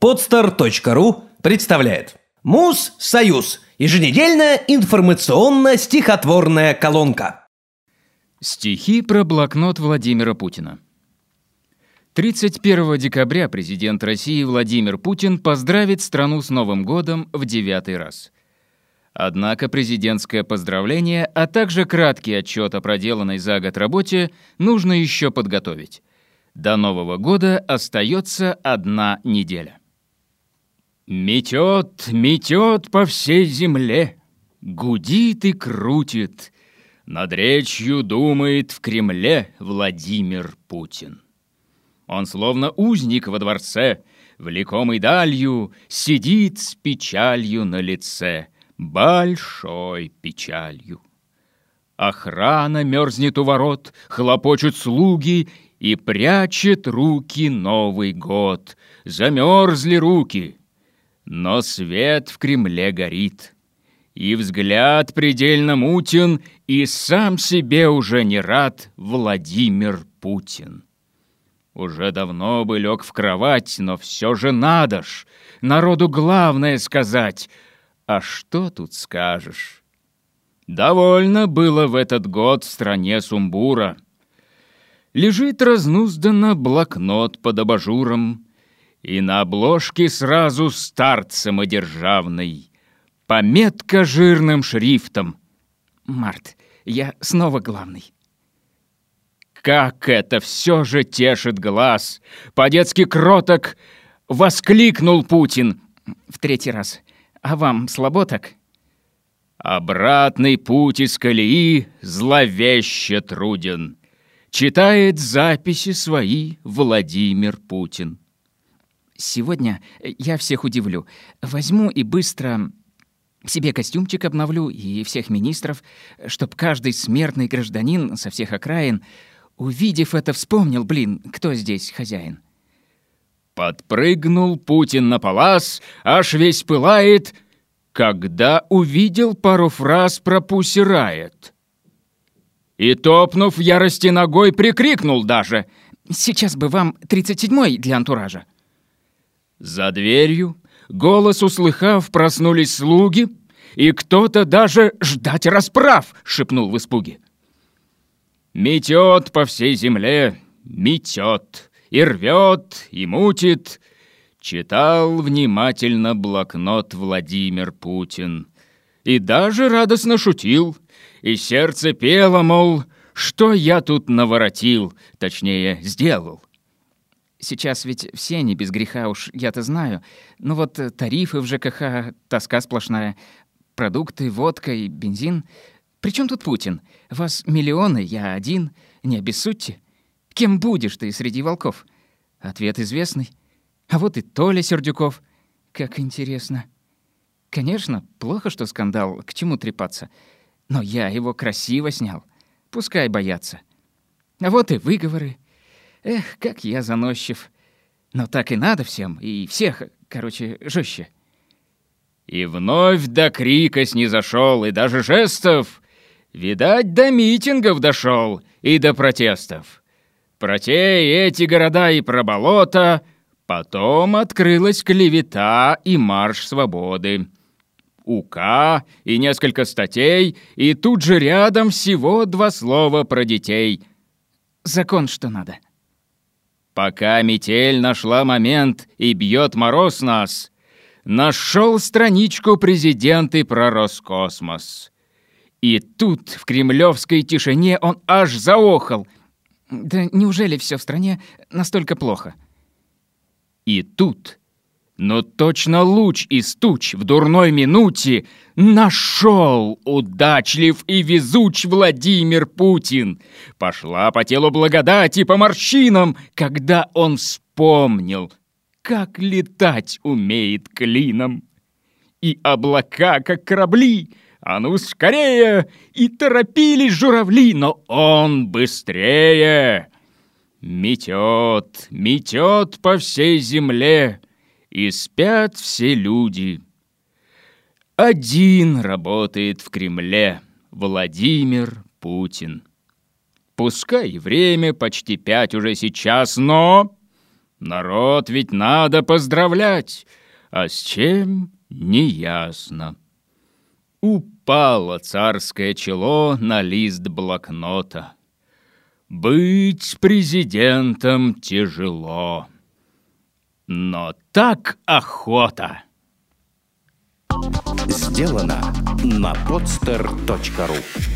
Podster.ru представляет Муз-Союз. Еженедельная информационно-стихотворная колонка. Стихи про блокнот Владимира Путина. 31 декабря президент России Владимир Путин поздравит страну с Новым годом в девятый раз. Однако президентское поздравление, а также краткий отчет о проделанной за год работе нужно еще подготовить. До Нового года остается одна неделя. Метет, метет по всей земле, Гудит и крутит, Над речью думает в Кремле Владимир Путин. Он словно узник во дворце, Влекомый далью, Сидит с печалью на лице, Большой печалью. Охрана мерзнет у ворот, Хлопочут слуги, И прячет руки Новый год. Замерзли руки — но свет в Кремле горит, и взгляд предельно мутен, и сам себе уже не рад Владимир Путин. Уже давно бы лег в кровать, но все же надо ж, народу главное сказать. А что тут скажешь? Довольно было в этот год в стране сумбура. Лежит разнузданно блокнот под абажуром, и на обложке сразу старт самодержавный. Пометка жирным шрифтом. Март, я снова главный. Как это все же тешит глаз! По-детски кроток воскликнул Путин в третий раз. А вам слабо так? Обратный путь из колеи зловеще труден. Читает записи свои Владимир Путин. Сегодня я всех удивлю. Возьму и быстро себе костюмчик обновлю и всех министров, чтоб каждый смертный гражданин со всех окраин, увидев это, вспомнил, блин, кто здесь хозяин. Подпрыгнул Путин на палас, аж весь пылает, когда увидел пару фраз про Пусирает. И, топнув ярости ногой, прикрикнул даже «Сейчас бы вам 37-й для антуража». За дверью, голос услыхав, проснулись слуги, и кто-то даже ждать расправ, шепнул в испуге. Метет по всей земле, метет, и рвет, и мутит, читал внимательно блокнот Владимир Путин. И даже радостно шутил, и сердце пело, мол, что я тут наворотил, точнее, сделал. Сейчас ведь все не без греха уж, я-то знаю. Но вот э, тарифы в ЖКХ, тоска сплошная. Продукты, водка и бензин. Причем тут Путин? Вас миллионы, я один. Не обессудьте. Кем будешь ты среди волков? Ответ известный. А вот и Толя Сердюков. Как интересно. Конечно, плохо, что скандал, к чему трепаться. Но я его красиво снял. Пускай боятся. А вот и выговоры. Эх, как я заносчив. Но так и надо всем, и всех, короче, жестче. И вновь до крика снизошел, и даже жестов. Видать, до митингов дошел, и до протестов. Про те эти города и про болото потом открылась клевета и марш свободы. УК и несколько статей, и тут же рядом всего два слова про детей. Закон что надо. Пока метель нашла момент и бьет мороз нас, нашел страничку президенты про Роскосмос. И тут, в кремлевской тишине, он аж заохал. Да неужели все в стране настолько плохо? И тут но точно луч из туч в дурной минуте нашел удачлив и везуч Владимир Путин. Пошла по телу благодать и по морщинам, когда он вспомнил, как летать умеет клином. И облака, как корабли, а ну скорее, и торопились журавли, но он быстрее. Метет, метет по всей земле, и спят все люди. Один работает в Кремле Владимир Путин. Пускай время почти пять уже сейчас, но Народ ведь надо поздравлять, а с чем — неясно. Упало царское чело на лист блокнота. Быть президентом тяжело, но так охота. Сделано на podster.ru